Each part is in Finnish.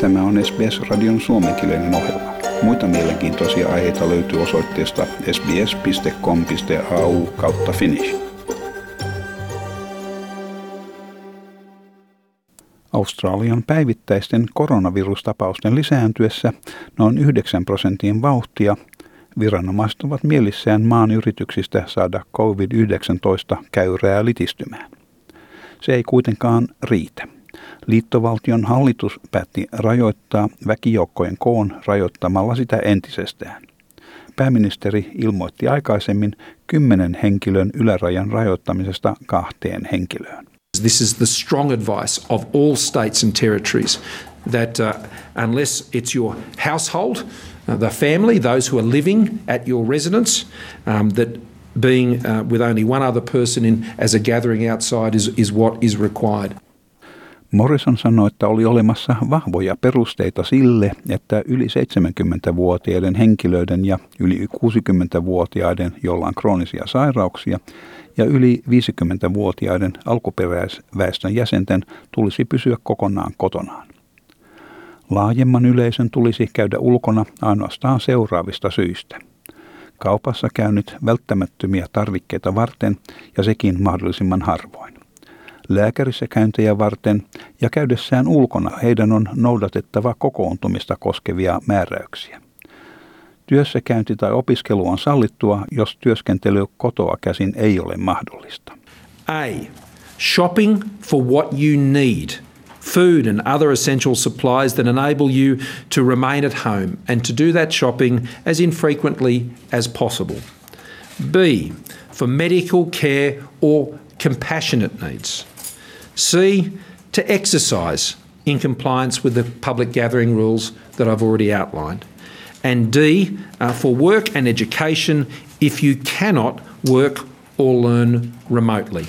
Tämä on SBS-radion suomenkielinen ohjelma. Muita mielenkiintoisia aiheita löytyy osoitteesta sbs.com.au kautta finnish. Australian päivittäisten koronavirustapausten lisääntyessä noin 9 prosentin vauhtia viranomaiset ovat mielissään maan yrityksistä saada COVID-19 käyrää litistymään. Se ei kuitenkaan riitä. Liittovaltion hallitus päätti rajoittaa väkijoukkojen koon rajoittamalla sitä entisestään. Pääministeri ilmoitti aikaisemmin kymmenen henkilön ylärajan rajoittamisesta kahteen henkilöön. This is the strong advice of all states and territories that uh, unless it's your household, uh, the family, those who are living at your residence, um, that being uh, with only one other person in as a gathering outside is, is what is required. Morrison sanoi, että oli olemassa vahvoja perusteita sille, että yli 70-vuotiaiden henkilöiden ja yli 60-vuotiaiden, joilla on kroonisia sairauksia, ja yli 50-vuotiaiden alkuperäisväestön jäsenten tulisi pysyä kokonaan kotonaan. Laajemman yleisön tulisi käydä ulkona ainoastaan seuraavista syistä. Kaupassa käynyt välttämättömiä tarvikkeita varten ja sekin mahdollisimman harvoin lääkärissä käyntejä varten ja käydessään ulkona heidän on noudatettava kokoontumista koskevia määräyksiä. Työssäkäynti tai opiskelu on sallittua, jos työskentely kotoa käsin ei ole mahdollista. A. Shopping for what you need. Food and other essential supplies that enable you to remain at home and to do that shopping as infrequently as possible. B. For medical care or compassionate needs. C, to exercise in compliance with the public gathering rules that I've already outlined. And D, uh, for work and education if you cannot work or learn remotely.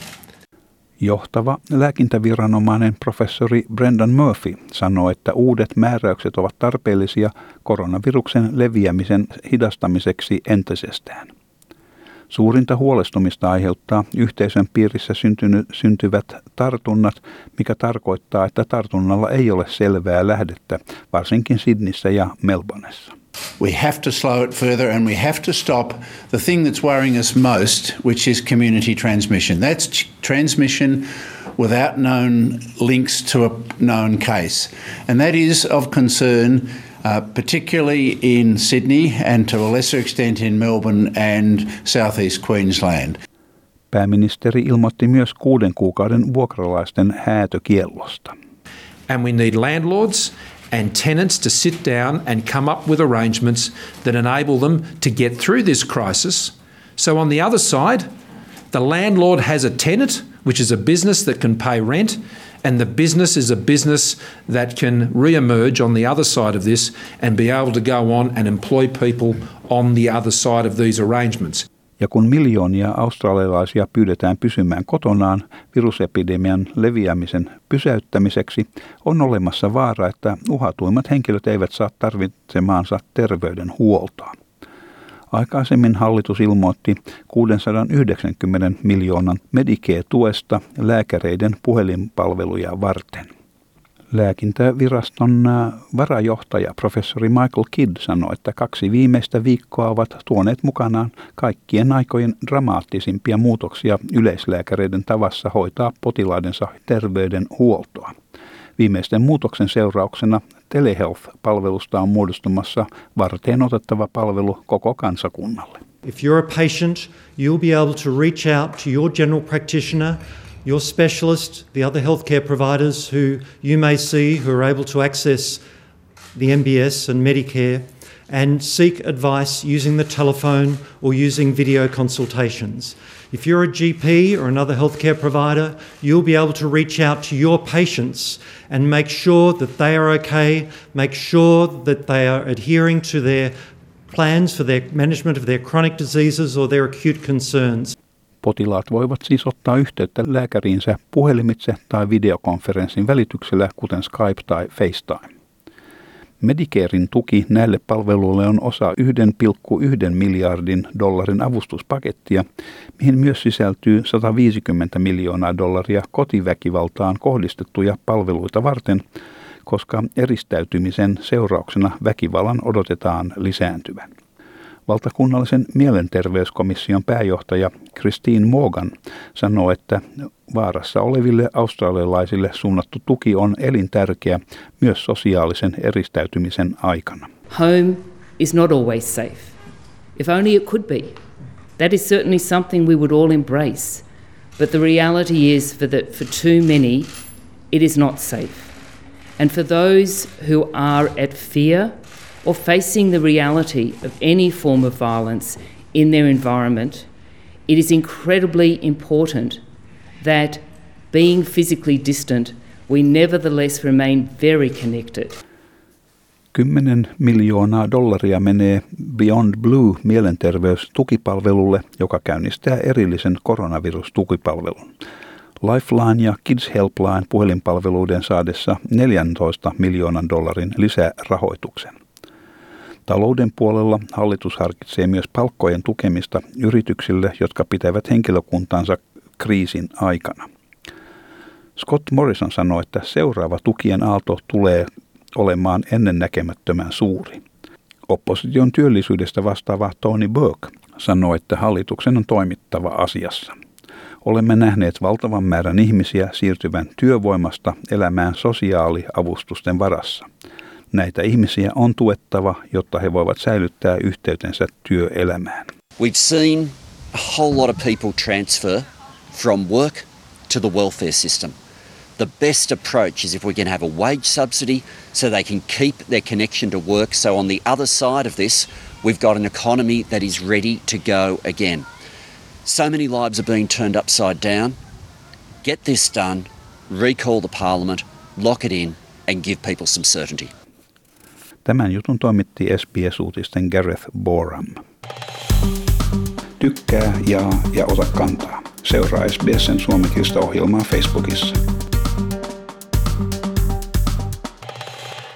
Johtava lääkintäviranomainen professori Brendan Murphy sanoi, että uudet määräykset ovat tarpeellisia koronaviruksen leviämisen hidastamiseksi entisestään. Suurinta huolestumista aiheuttaa yhteisön piirissä syntynyt, syntyvät tartunnat, mikä tarkoittaa, että tartunnalla ei ole selvää lähdettä, varsinkin Sydneyssä ja Melbourneissa. We have to slow it further and we have to stop the thing that's worrying us most, which is community transmission. That's transmission without known links to a known case. And that is of concern uh, particularly in Sydney and to a lesser extent in Melbourne and southeast Queensland. Pääministeri ilmoitti myös kuuden kuukauden vuokralaisten häätökiellosta. And we need landlords and tenants to sit down and come up with arrangements that enable them to get through this crisis. So on the other side, the landlord has a tenant, which is a business that can pay rent, and the business is a business that can re-emerge on the other side of this and be able to go on and employ people on the other side of these arrangements. Ja kun miljoonia australialaisia pyydetään pysymään kotonaan virusepidemian leviämisen pysäyttämiseksi, on olemassa vaara, että uhatuimmat henkilöt eivät saa tarvitsemaansa terveydenhuoltoa. Aikaisemmin hallitus ilmoitti 690 miljoonan Medicare-tuesta lääkäreiden puhelinpalveluja varten. Lääkintäviraston äh, varajohtaja professori Michael Kidd sanoi, että kaksi viimeistä viikkoa ovat tuoneet mukanaan kaikkien aikojen dramaattisimpia muutoksia yleislääkäreiden tavassa hoitaa potilaidensa terveydenhuoltoa. Viimeisten muutoksen seurauksena telehealth-palvelusta on muodostumassa varteen otettava palvelu koko kansakunnalle. If you're a patient, you'll be able to reach out to your general practitioner, your specialist, the other healthcare providers who you may see who are able to access the MBS and Medicare and seek advice using the telephone or using video consultations. If you're a GP or another healthcare provider, you'll be able to reach out to your patients and make sure that they are okay, make sure that they are adhering to their plans for their management of their chronic diseases or their acute concerns. Potilaat voivat siis ottaa yhteyttä lääkäriinsä puhelimitse tai videokonferenssin välityksellä, kuten Skype tai FaceTime. Medicarein tuki näille palveluille on osa 1,1 miljardin dollarin avustuspakettia, mihin myös sisältyy 150 miljoonaa dollaria kotiväkivaltaan kohdistettuja palveluita varten, koska eristäytymisen seurauksena väkivallan odotetaan lisääntyvän. Valtakunnallisen mielenterveyskomission pääjohtaja Christine Morgan sanoo, että vaarassa oleville australialaisille suunnattu tuki on elintärkeä myös sosiaalisen eristäytymisen aikana. Home is not always safe. If only it could be. That is certainly something we would all embrace. But the reality is for, the, for too many, it is not safe. And for those who are at fear or facing the reality of any form of violence in their environment, it is incredibly important that being physically distant, we nevertheless remain very connected. 10 miljoonaa dollaria menee Beyond Blue mielenterveystukipalvelulle, joka käynnistää erillisen koronavirustukipalvelun. Lifeline ja Kids Helpline puhelinpalveluiden saadessa 14 miljoonan dollarin lisärahoituksen. Talouden puolella hallitus harkitsee myös palkkojen tukemista yrityksille, jotka pitävät henkilökuntansa kriisin aikana. Scott Morrison sanoi, että seuraava tukien aalto tulee olemaan ennennäkemättömän suuri. Opposition työllisyydestä vastaava Tony Burke sanoi, että hallituksen on toimittava asiassa. Olemme nähneet valtavan määrän ihmisiä siirtyvän työvoimasta elämään sosiaaliavustusten varassa. Näitä ihmisiä on tuettava, jotta he voivat säilyttää yhteytensä työelämään. We've seen a whole lot of people transfer from work to the welfare system. The best approach is if we can have a wage subsidy so they can keep their connection to work. So, on the other side of this, we've got an economy that is ready to go again. So many lives are being turned upside down. Get this done, recall the parliament, lock it in, and give people some certainty. Tämän jutun toimitti SBS-uutisten Gareth Boram. Tykkää, jaa ja ota kantaa. Seuraa SBSn suomenkielistä ohjelmaa Facebookissa.